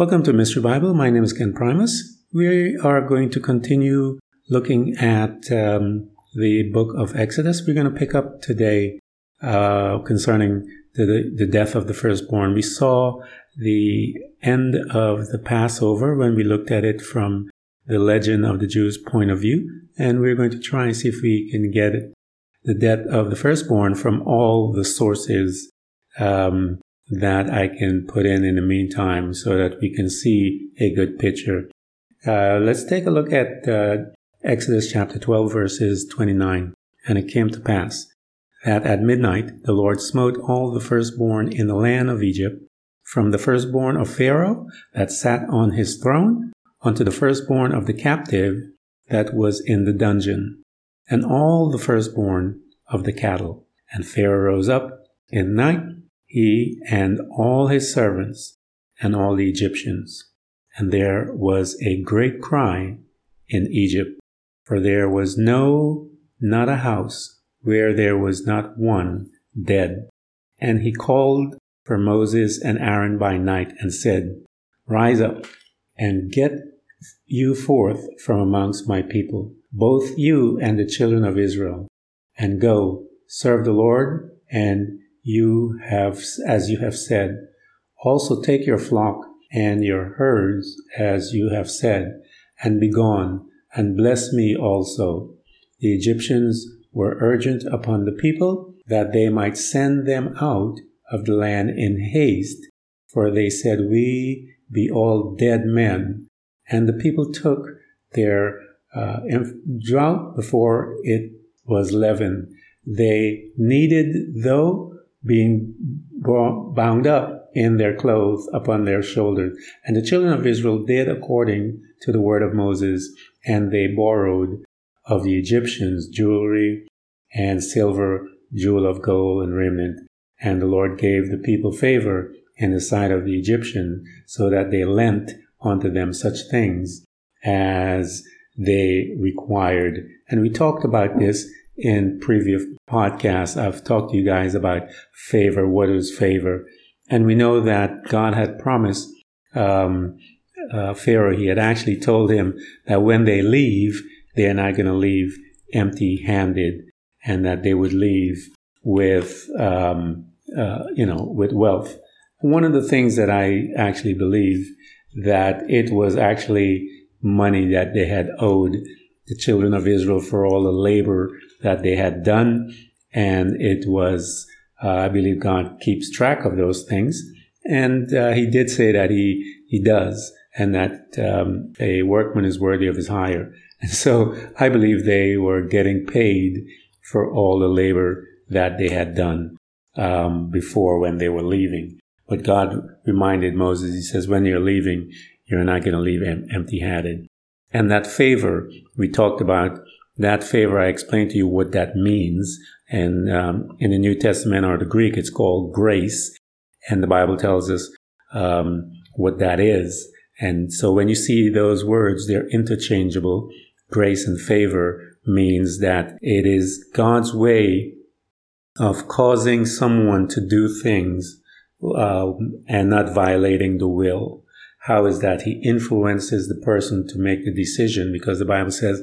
Welcome to Mystery Bible. My name is Ken Primus. We are going to continue looking at um, the book of Exodus. We're going to pick up today uh, concerning the, the death of the firstborn. We saw the end of the Passover when we looked at it from the legend of the Jews' point of view, and we're going to try and see if we can get the death of the firstborn from all the sources um, that I can put in in the meantime so that we can see a good picture. Uh, let's take a look at uh, Exodus chapter 12, verses 29. And it came to pass that at midnight the Lord smote all the firstborn in the land of Egypt, from the firstborn of Pharaoh that sat on his throne unto the firstborn of the captive that was in the dungeon, and all the firstborn of the cattle. And Pharaoh rose up in night he and all his servants and all the Egyptians. And there was a great cry in Egypt, for there was no, not a house, where there was not one dead. And he called for Moses and Aaron by night and said, Rise up and get you forth from amongst my people, both you and the children of Israel, and go serve the Lord and you have, as you have said. Also take your flock and your herds, as you have said, and be gone, and bless me also. The Egyptians were urgent upon the people that they might send them out of the land in haste, for they said, We be all dead men. And the people took their uh, drought before it was leavened. They kneaded, though being bound up in their clothes upon their shoulders. And the children of Israel did according to the word of Moses, and they borrowed of the Egyptians jewelry and silver, jewel of gold and raiment. And the Lord gave the people favor in the sight of the Egyptian, so that they lent unto them such things as they required. And we talked about this in previous podcasts, I've talked to you guys about favor, what is favor. And we know that God had promised um, uh, Pharaoh, he had actually told him that when they leave, they're not going to leave empty handed and that they would leave with, um, uh, you know, with wealth. One of the things that I actually believe that it was actually money that they had owed the children of Israel for all the labor that they had done. And it was, uh, I believe God keeps track of those things. And uh, he did say that he, he does, and that um, a workman is worthy of his hire. And so I believe they were getting paid for all the labor that they had done um, before when they were leaving. But God reminded Moses, He says, when you're leaving, you're not going to leave em- empty handed. And that favor we talked about that favor, I explained to you what that means. And um, in the New Testament or the Greek, it's called grace. And the Bible tells us um, what that is. And so when you see those words, they're interchangeable. Grace and favor means that it is God's way of causing someone to do things uh, and not violating the will. How is that? He influences the person to make the decision because the Bible says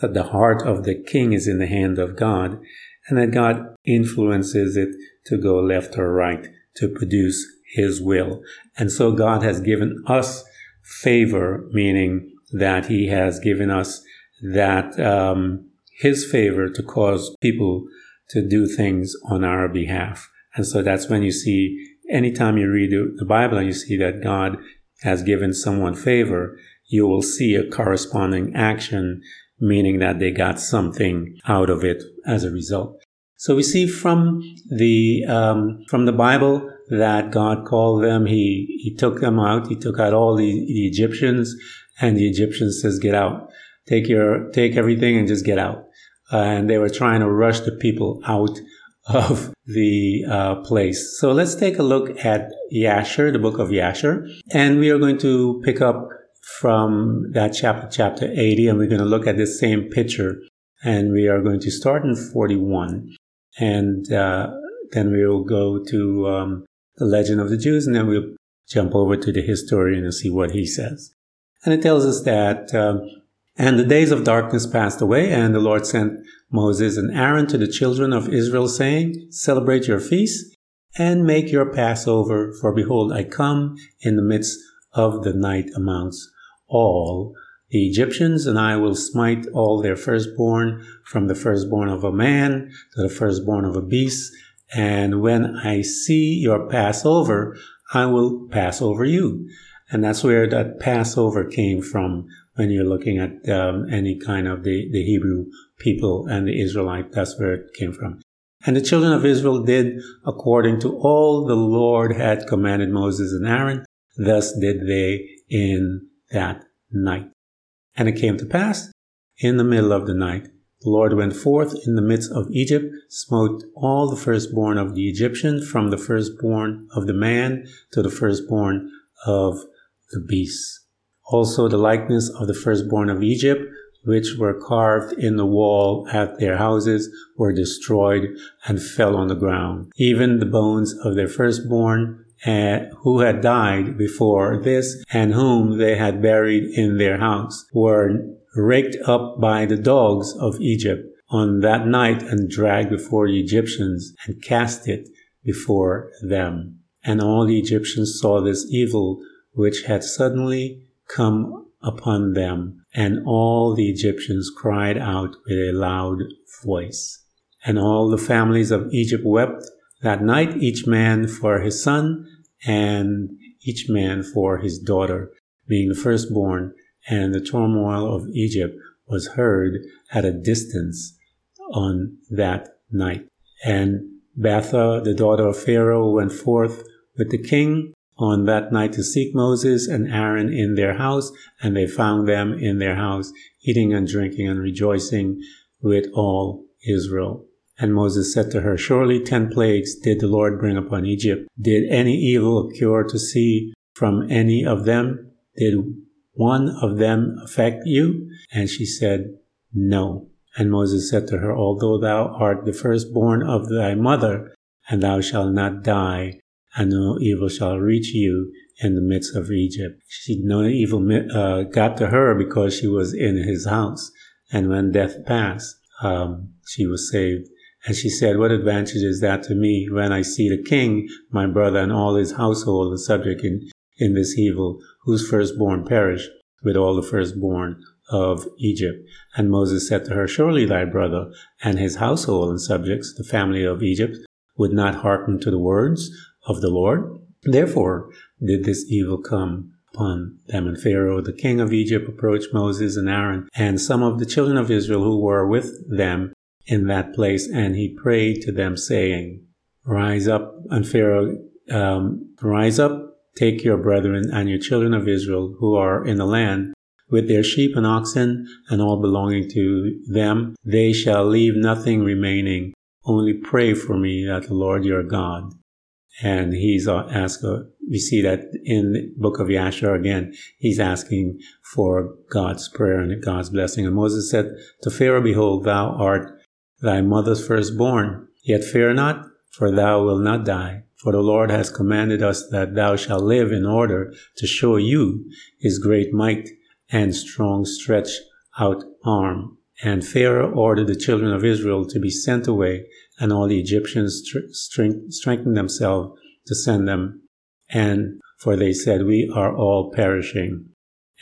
that the heart of the king is in the hand of God and that God influences it to go left or right to produce his will. And so God has given us favor, meaning that he has given us that um, his favor to cause people to do things on our behalf. And so that's when you see, anytime you read the Bible and you see that God has given someone favor, you will see a corresponding action meaning that they got something out of it as a result. So we see from the um, from the Bible that God called them. He he took them out. He took out all the, the Egyptians, and the Egyptians says, "Get out, take your take everything and just get out." Uh, and they were trying to rush the people out of the uh, place. So let's take a look at Yasher, the book of Yasher, and we are going to pick up from that chapter, chapter 80, and we're going to look at this same picture. And we are going to start in 41, and uh, then we will go to um, the legend of the Jews, and then we'll jump over to the historian and see what he says. And it tells us that, um, and the days of darkness passed away, and the Lord sent Moses and Aaron to the children of Israel, saying, Celebrate your feasts and make your Passover, for behold, I come in the midst of the night amongst all the Egyptians, and I will smite all their firstborn, from the firstborn of a man to the firstborn of a beast. And when I see your Passover, I will pass over you. And that's where that Passover came from when you're looking at um, any kind of the, the Hebrew people and the Israelite. That's where it came from. And the children of Israel did according to all the Lord had commanded Moses and Aaron. Thus did they in that night. And it came to pass in the middle of the night, the Lord went forth in the midst of Egypt, smote all the firstborn of the Egyptians, from the firstborn of the man to the firstborn of the beasts. Also the likeness of the firstborn of Egypt, which were carved in the wall at their houses, were destroyed and fell on the ground. Even the bones of their firstborn uh, who had died before this and whom they had buried in their house were raked up by the dogs of Egypt on that night and dragged before the Egyptians and cast it before them. And all the Egyptians saw this evil which had suddenly come upon them, and all the Egyptians cried out with a loud voice. And all the families of Egypt wept that night, each man for his son, and each man for his daughter, being the firstborn, and the turmoil of Egypt was heard at a distance on that night. And Betha, the daughter of Pharaoh, went forth with the king on that night to seek Moses and Aaron in their house, and they found them in their house, eating and drinking and rejoicing with all Israel. And Moses said to her, Surely ten plagues did the Lord bring upon Egypt. Did any evil occur to see from any of them? Did one of them affect you? And she said, No. And Moses said to her, Although thou art the firstborn of thy mother, and thou shalt not die, and no evil shall reach you in the midst of Egypt. She, no evil uh, got to her because she was in his house. And when death passed, um, she was saved. And she said, What advantage is that to me when I see the king, my brother, and all his household the subject in, in this evil, whose firstborn perish with all the firstborn of Egypt? And Moses said to her, Surely thy brother and his household and subjects, the family of Egypt, would not hearken to the words of the Lord. Therefore did this evil come upon them. And Pharaoh, the king of Egypt, approached Moses and Aaron and some of the children of Israel who were with them in that place, and he prayed to them, saying, Rise up, and Pharaoh, um, rise up, take your brethren and your children of Israel who are in the land, with their sheep and oxen and all belonging to them. They shall leave nothing remaining. Only pray for me that the Lord your God. And he's uh, asked, uh, we see that in the book of Yashar again, he's asking for God's prayer and God's blessing. And Moses said to Pharaoh, Behold, thou art thy mother's firstborn. Yet fear not, for thou wilt not die. For the Lord has commanded us that thou shalt live in order to show you his great might and strong stretch out arm. And Pharaoh ordered the children of Israel to be sent away, and all the Egyptians strengthened themselves to send them. And for they said, We are all perishing.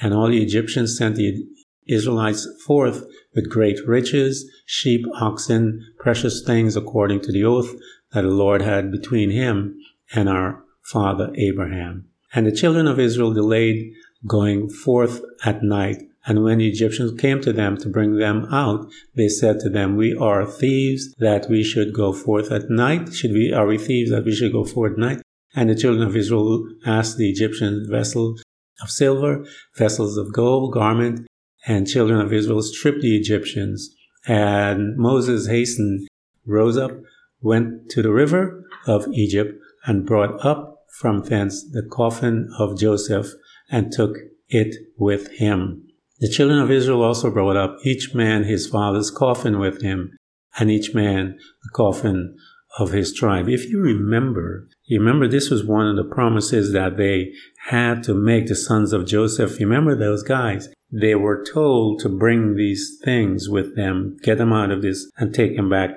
And all the Egyptians sent the Israelites forth with great riches, sheep, oxen, precious things according to the oath that the Lord had between him and our father Abraham. And the children of Israel delayed going forth at night. And when the Egyptians came to them to bring them out, they said to them, We are thieves that we should go forth at night. Should we, are we thieves that we should go forth at night? And the children of Israel asked the Egyptian vessels of silver, vessels of gold, garment, and children of Israel stripped the Egyptians. And Moses hastened, rose up, went to the river of Egypt, and brought up from thence the coffin of Joseph, and took it with him. The children of Israel also brought up each man his father's coffin with him, and each man the coffin of his tribe. If you remember, you remember this was one of the promises that they had to make the sons of Joseph. You remember those guys? They were told to bring these things with them, get them out of this, and take them back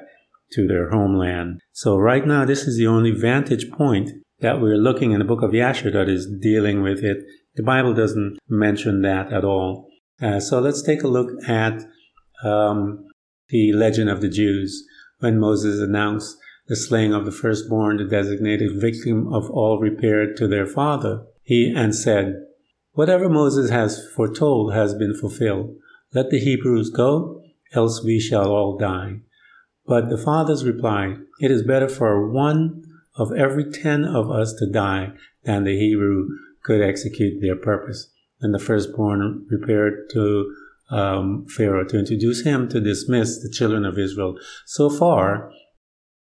to their homeland. So right now, this is the only vantage point that we're looking in the book of Yasher that is dealing with it. The Bible doesn't mention that at all. Uh, so let's take a look at um, the legend of the Jews when Moses announced the slaying of the firstborn, the designated victim of all repaired to their father. He and said, Whatever Moses has foretold has been fulfilled. Let the Hebrews go, else we shall all die. But the fathers replied, It is better for one of every ten of us to die than the Hebrew could execute their purpose. And the firstborn repaired to um, Pharaoh to introduce him to dismiss the children of Israel. So far,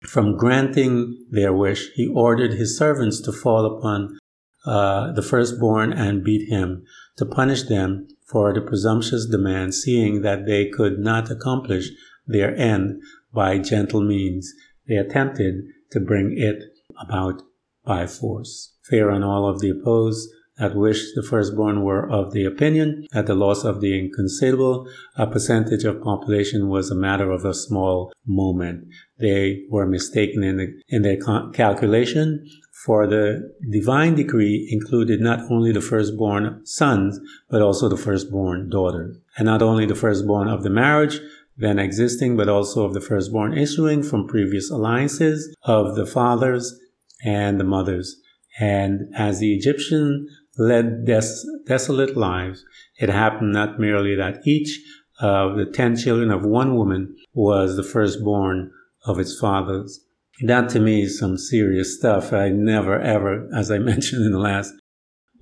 from granting their wish, he ordered his servants to fall upon uh, the firstborn and beat him, to punish them for the presumptuous demand, seeing that they could not accomplish their end by gentle means. They attempted to bring it about by force. Pharaoh and all of the opposed at which the firstborn were of the opinion that the loss of the inconceivable a percentage of population was a matter of a small moment. They were mistaken in, the, in their calculation, for the divine decree included not only the firstborn sons, but also the firstborn daughters. And not only the firstborn of the marriage, then existing, but also of the firstborn issuing from previous alliances of the fathers and the mothers. And as the Egyptian led des- desolate lives, it happened not merely that each of the ten children of one woman was the firstborn of its fathers. That to me is some serious stuff. I never ever, as I mentioned in the last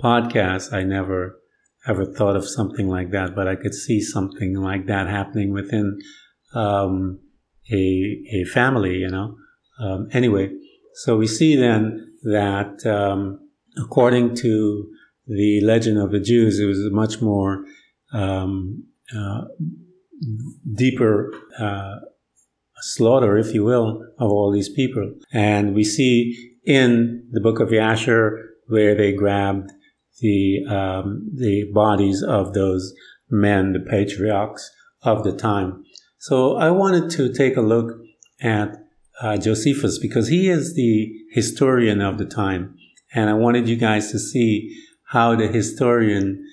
podcast, I never ever thought of something like that, but I could see something like that happening within um, a, a family, you know. Um, anyway, so we see then that um, according to the legend of the Jews, it was a much more um, uh, deeper uh, slaughter, if you will, of all these people. And we see in the book of Yasher where they grabbed the um, the bodies of those men, the patriarchs of the time. So I wanted to take a look at uh, Josephus because he is the historian of the time, and I wanted you guys to see how the historian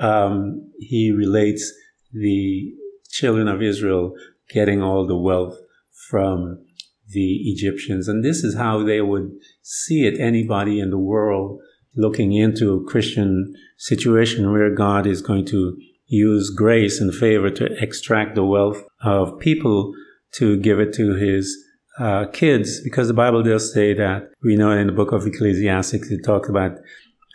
um, he relates the children of Israel getting all the wealth from the Egyptians, and this is how they would see it. Anybody in the world looking into a Christian situation where God is going to use grace and favor to extract the wealth of people to give it to his uh, kids, because the Bible does say that. We know in the book of Ecclesiastes, it talks about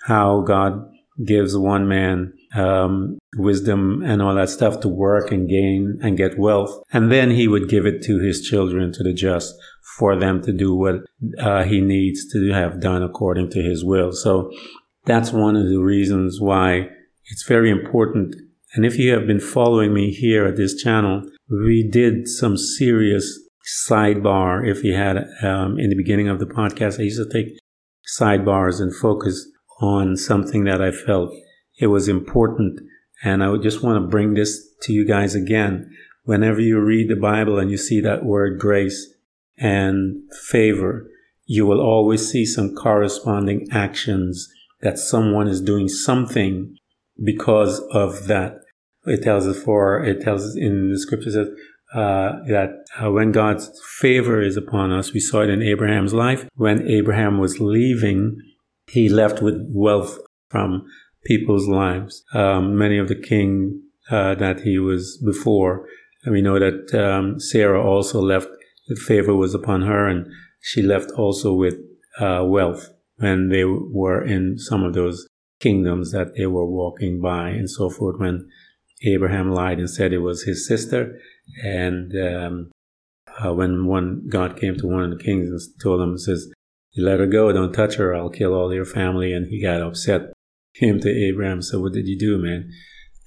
how God gives one man um, wisdom and all that stuff to work and gain and get wealth. And then he would give it to his children, to the just, for them to do what uh, he needs to have done according to his will. So that's one of the reasons why it's very important. And if you have been following me here at this channel, we did some serious sidebar. If you had um, in the beginning of the podcast, I used to take sidebars and focus on something that I felt it was important. And I would just want to bring this to you guys again. Whenever you read the Bible and you see that word grace and favor, you will always see some corresponding actions that someone is doing something because of that. It tells us for, it tells us in the scriptures that, uh, that uh, when God's favor is upon us, we saw it in Abraham's life. When Abraham was leaving, he left with wealth from people's lives. Um, many of the king uh, that he was before, and we know that um, Sarah also left. The favor was upon her, and she left also with uh, wealth when they were in some of those kingdoms that they were walking by and so forth. When Abraham lied and said it was his sister, and um, uh, when one God came to one of the kings and told him, says, "You let her go, don't touch her, I'll kill all your family," and he got upset came to Abraham, So, What did you do, man?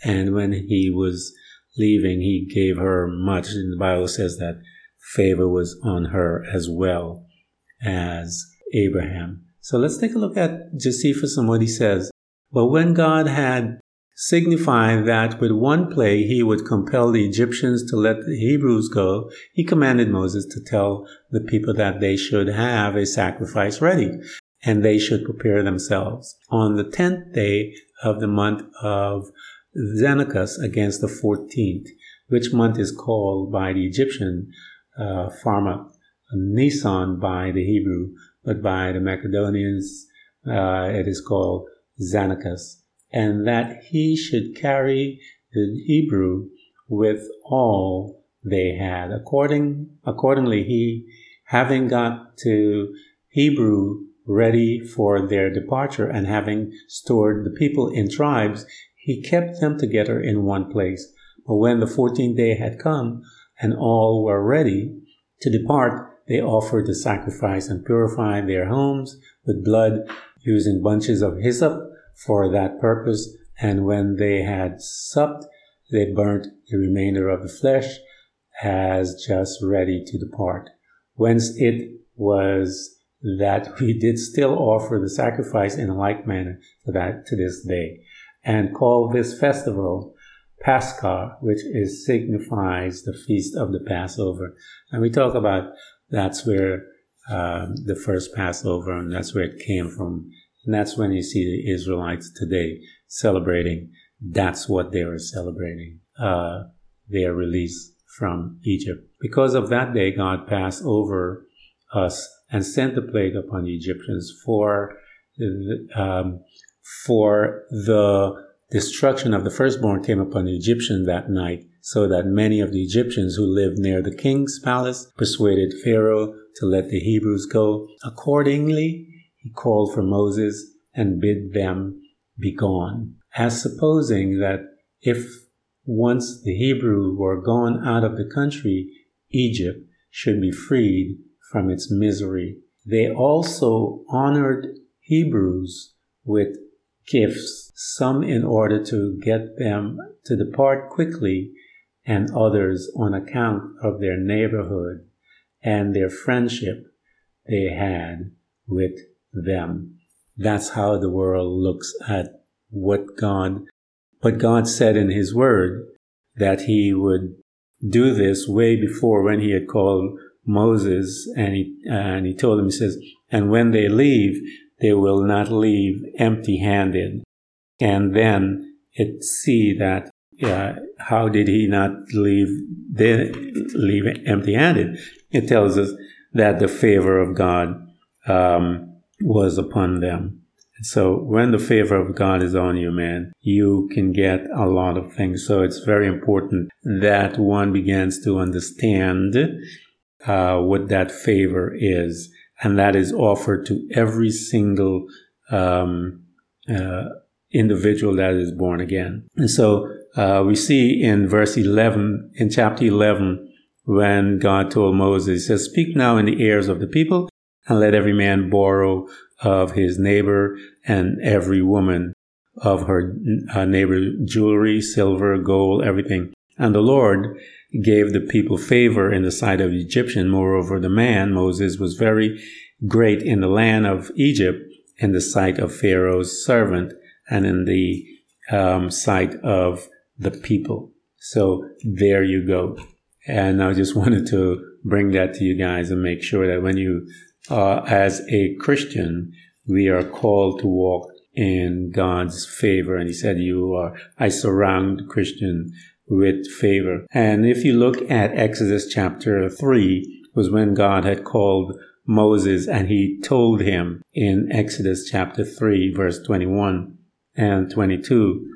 And when he was leaving, he gave her much. And the Bible says that favor was on her as well as Abraham. So let's take a look at Josephus and what he says. But when God had signified that with one plague he would compel the Egyptians to let the Hebrews go, he commanded Moses to tell the people that they should have a sacrifice ready and they should prepare themselves. On the tenth day of the month of Xanthicus against the fourteenth, which month is called by the Egyptian uh, Pharmuth, Nisan by the Hebrew, but by the Macedonians uh, it is called Xanthicus, and that he should carry the Hebrew with all they had. According, accordingly, he, having got to Hebrew ready for their departure and having stored the people in tribes, he kept them together in one place. But when the fourteenth day had come and all were ready to depart, they offered the sacrifice and purified their homes with blood using bunches of hyssop for that purpose. And when they had supped, they burnt the remainder of the flesh as just ready to depart. Whence it was that we did still offer the sacrifice in a like manner to that to this day, and call this festival Pascha, which is signifies the feast of the Passover. And we talk about that's where um, the first Passover, and that's where it came from. And that's when you see the Israelites today celebrating. That's what they were celebrating, uh, their release from Egypt. Because of that day, God passed over us and sent the plague upon the Egyptians for um, for the destruction of the firstborn came upon the Egyptians that night, so that many of the Egyptians who lived near the king's palace persuaded Pharaoh to let the Hebrews go. Accordingly, he called for Moses and bid them be gone, as supposing that if once the Hebrew were gone out of the country, Egypt should be freed from its misery. They also honored Hebrews with gifts, some in order to get them to depart quickly, and others on account of their neighborhood and their friendship they had with them. That's how the world looks at what God, what God said in His Word that He would do this way before when He had called Moses and he, and he told him, he says, and when they leave, they will not leave empty handed. And then it see that uh, how did he not leave they leave empty handed? It tells us that the favor of God um, was upon them. So when the favor of God is on you, man, you can get a lot of things. So it's very important that one begins to understand uh, what that favor is, and that is offered to every single um, uh, individual that is born again. And so uh, we see in verse 11, in chapter 11, when God told Moses, He says, Speak now in the ears of the people, and let every man borrow of his neighbor, and every woman of her uh, neighbor jewelry, silver, gold, everything. And the Lord gave the people favor in the sight of the Egyptian. Moreover, the man, Moses, was very great in the land of Egypt in the sight of Pharaoh's servant and in the um, sight of the people. So there you go. And I just wanted to bring that to you guys and make sure that when you, uh, as a Christian, we are called to walk in God's favor. And he said, you are, I surround Christian with favor. And if you look at Exodus chapter 3, was when God had called Moses and he told him in Exodus chapter 3, verse 21 and 22,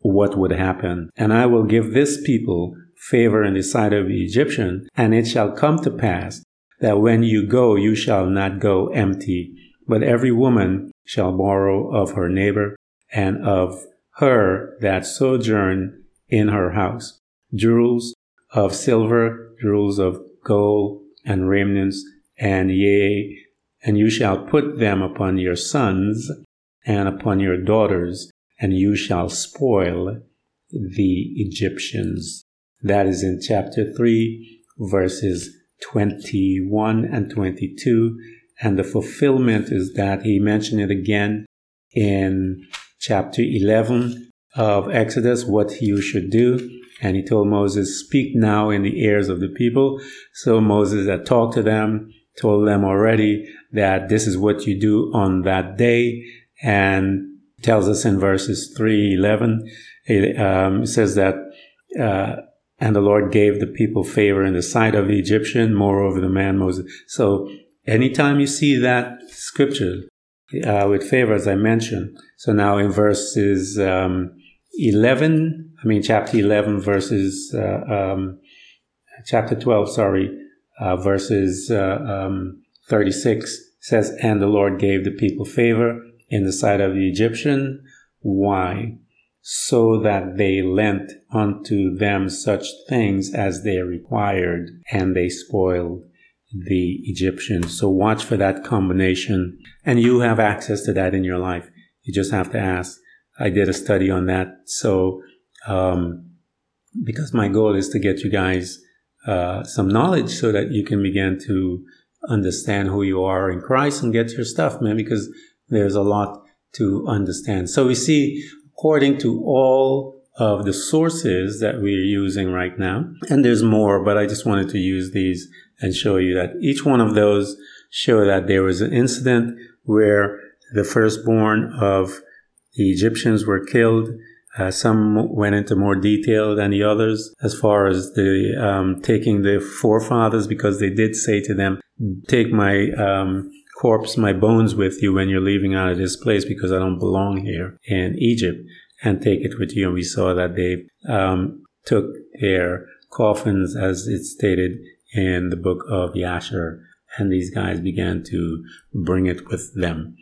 what would happen. And I will give this people favor in the sight of the Egyptian, and it shall come to pass that when you go, you shall not go empty, but every woman shall borrow of her neighbor and of her that sojourn in her house, jewels of silver, jewels of gold, and remnants, and yea, and you shall put them upon your sons and upon your daughters, and you shall spoil the Egyptians. That is in chapter 3, verses 21 and 22. And the fulfillment is that he mentioned it again in chapter 11 of Exodus, what you should do. And he told Moses, Speak now in the ears of the people. So Moses had talked to them, told them already that this is what you do on that day, and tells us in verses 3 11, it um, says that, uh, and the Lord gave the people favor in the sight of the Egyptian, moreover the man Moses. So anytime you see that scripture uh, with favor, as I mentioned, so now in verses um, 11, I mean, chapter 11, verses, uh, um, chapter 12, sorry, uh, verses uh, um, 36 says, And the Lord gave the people favor in the sight of the Egyptian. Why? So that they lent unto them such things as they required, and they spoiled the Egyptians. So watch for that combination, and you have access to that in your life. You just have to ask. I did a study on that. So, um, because my goal is to get you guys uh, some knowledge so that you can begin to understand who you are in Christ and get your stuff, man, because there's a lot to understand. So we see, according to all of the sources that we're using right now, and there's more, but I just wanted to use these and show you that each one of those show that there was an incident where the firstborn of the Egyptians were killed. Uh, some went into more detail than the others as far as the um, taking the forefathers because they did say to them, "Take my um, corpse, my bones with you when you're leaving out of this place because I don't belong here in Egypt, and take it with you." And we saw that they um, took their coffins, as it's stated in the book of Yasher, and these guys began to bring it with them.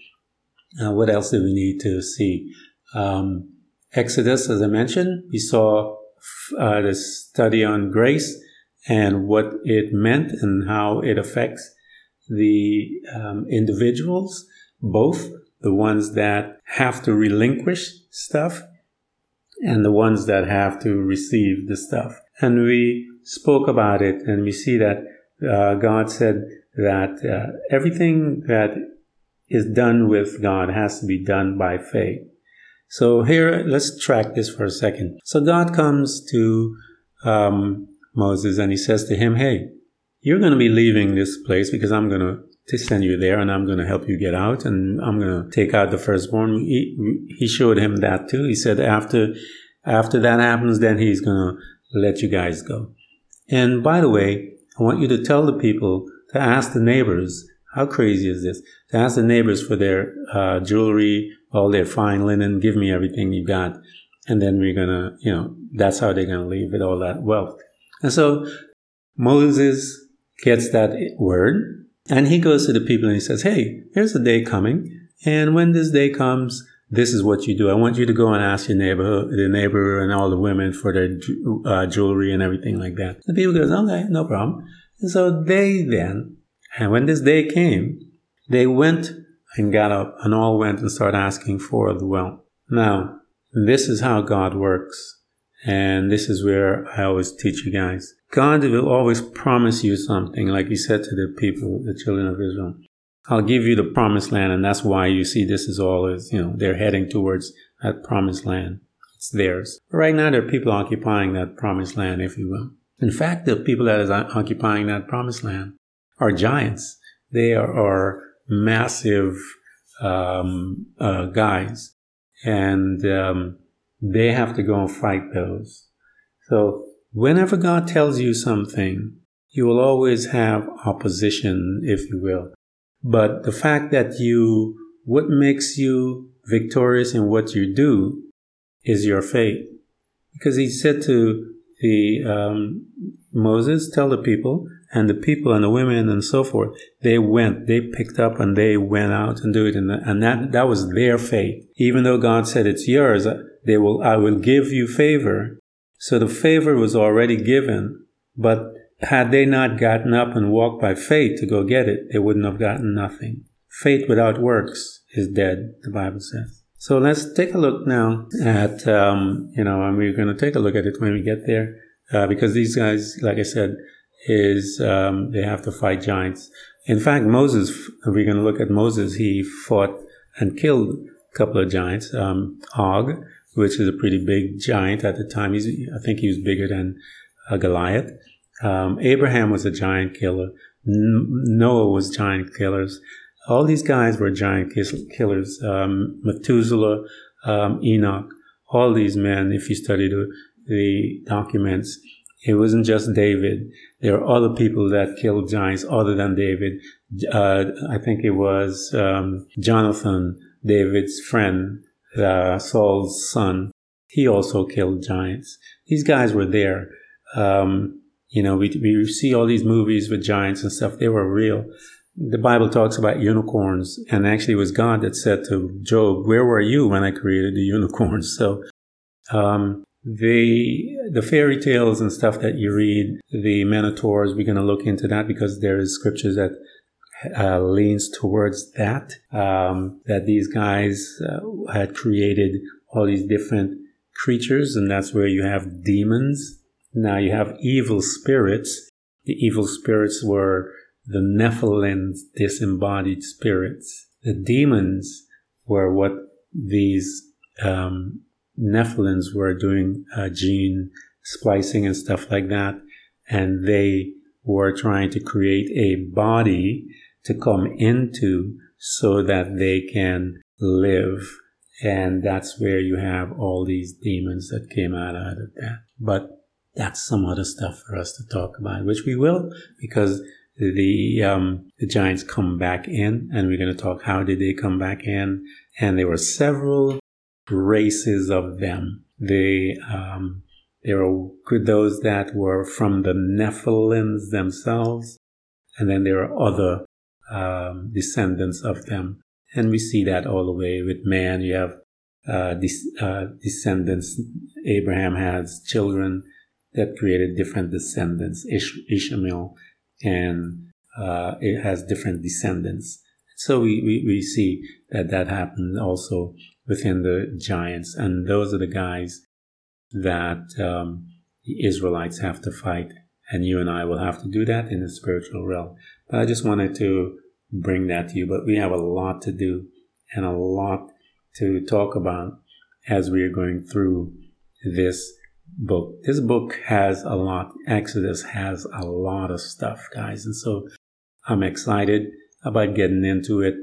Uh, what else do we need to see? Um, Exodus, as I mentioned, we saw uh, the study on grace and what it meant and how it affects the um, individuals, both the ones that have to relinquish stuff and the ones that have to receive the stuff. And we spoke about it and we see that uh, God said that uh, everything that is done with God has to be done by faith. So here, let's track this for a second. So God comes to um, Moses and he says to him, Hey, you're going to be leaving this place because I'm going to send you there and I'm going to help you get out and I'm going to take out the firstborn. He, he showed him that too. He said, after, after that happens, then he's going to let you guys go. And by the way, I want you to tell the people to ask the neighbors how crazy is this? To ask the neighbors for their uh, jewelry, all their fine linen, give me everything you got. And then we're going to, you know, that's how they're going to leave with all that wealth. And so Moses gets that word and he goes to the people and he says, Hey, here's a day coming. And when this day comes, this is what you do. I want you to go and ask your neighbor, the neighbor and all the women for their uh, jewelry and everything like that. The people goes, okay, no problem. And so they then and when this day came, they went and got up and all went and started asking for the well. Now, this is how God works. And this is where I always teach you guys. God will always promise you something, like he said to the people, the children of Israel. I'll give you the promised land, and that's why you see this is all is, you know, they're heading towards that promised land. It's theirs. But right now, there are people occupying that promised land, if you will. In fact, the people that is occupying that promised land are giants. They are, are massive um, uh, guys, and um, they have to go and fight those. So whenever God tells you something, you will always have opposition, if you will. But the fact that you, what makes you victorious in what you do is your faith. Because he said to the um, Moses, tell the people, and the people and the women and so forth, they went, they picked up and they went out and do it. And, and that, that was their faith. Even though God said it's yours, they will, I will give you favor. So the favor was already given, but had they not gotten up and walked by faith to go get it, they wouldn't have gotten nothing. Faith without works is dead, the Bible says. So let's take a look now at, um, you know, and we're going to take a look at it when we get there, uh, because these guys, like I said, is um, they have to fight giants. In fact, Moses, we're going to look at Moses, he fought and killed a couple of giants. Um, Og, which is a pretty big giant at the time. He's, I think he was bigger than uh, Goliath. Um, Abraham was a giant killer. N- Noah was giant killers. All these guys were giant killers. Um, Methuselah, um, Enoch, all these men, if you study the, the documents, it wasn't just David. There are other people that killed giants other than David. Uh, I think it was um, Jonathan, David's friend, uh, Saul's son. He also killed giants. These guys were there. Um, you know, we, we see all these movies with giants and stuff. They were real. The Bible talks about unicorns, and actually, it was God that said to Job, "Where were you when I created the unicorns?" So, um, the the fairy tales and stuff that you read, the minotaurs, we're going to look into that because there is scriptures that uh, leans towards that. Um, that these guys uh, had created all these different creatures, and that's where you have demons. Now you have evil spirits. The evil spirits were the Nephilim disembodied spirits. The demons were what these um, Nephilims were doing uh, gene splicing and stuff like that, and they were trying to create a body to come into so that they can live. And that's where you have all these demons that came out of that. But that's some other stuff for us to talk about, which we will, because the um, the giants come back in, and we're going to talk how did they come back in, and there were several races of them. They um, there are those that were from the Nephilims themselves, and then there are other um, descendants of them. And we see that all the way with man. You have uh, uh, descendants. Abraham has children that created different descendants. Ish- Ishmael, and uh, it has different descendants. So we, we, we see that that happened also within the giants. And those are the guys that um, the Israelites have to fight. And you and I will have to do that in the spiritual realm. But I just wanted to bring that to you. But we have a lot to do and a lot to talk about as we are going through this book. This book has a lot. Exodus has a lot of stuff, guys. And so I'm excited about getting into it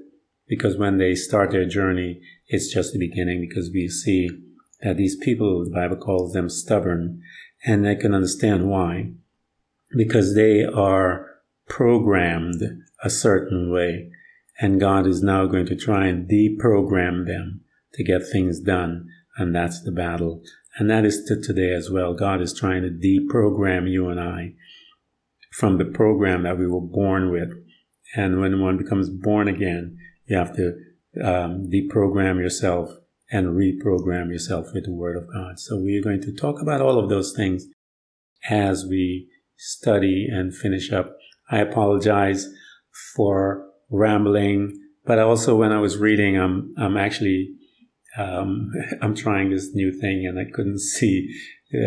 because when they start their journey, it's just the beginning because we see that these people, the Bible calls them stubborn, and I can understand why. Because they are programmed a certain way, and God is now going to try and deprogram them to get things done, and that's the battle. And that is to today as well. God is trying to deprogram you and I from the program that we were born with. And when one becomes born again, you have to um, deprogram yourself and reprogram yourself with the Word of God. So we are going to talk about all of those things as we study and finish up. I apologize for rambling, but also when I was reading, I'm I'm actually um, I'm trying this new thing and I couldn't see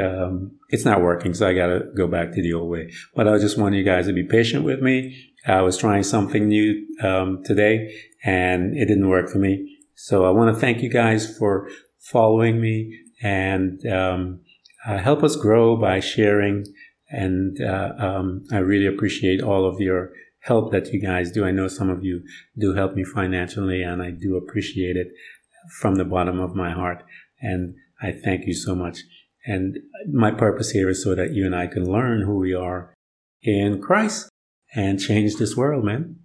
um, it's not working, so I got to go back to the old way. But I just want you guys to be patient with me. I was trying something new um, today, and it didn't work for me. So I want to thank you guys for following me and um, uh, help us grow by sharing. And uh, um, I really appreciate all of your help that you guys do. I know some of you do help me financially, and I do appreciate it from the bottom of my heart. And I thank you so much. And my purpose here is so that you and I can learn who we are in Christ and change this world, man.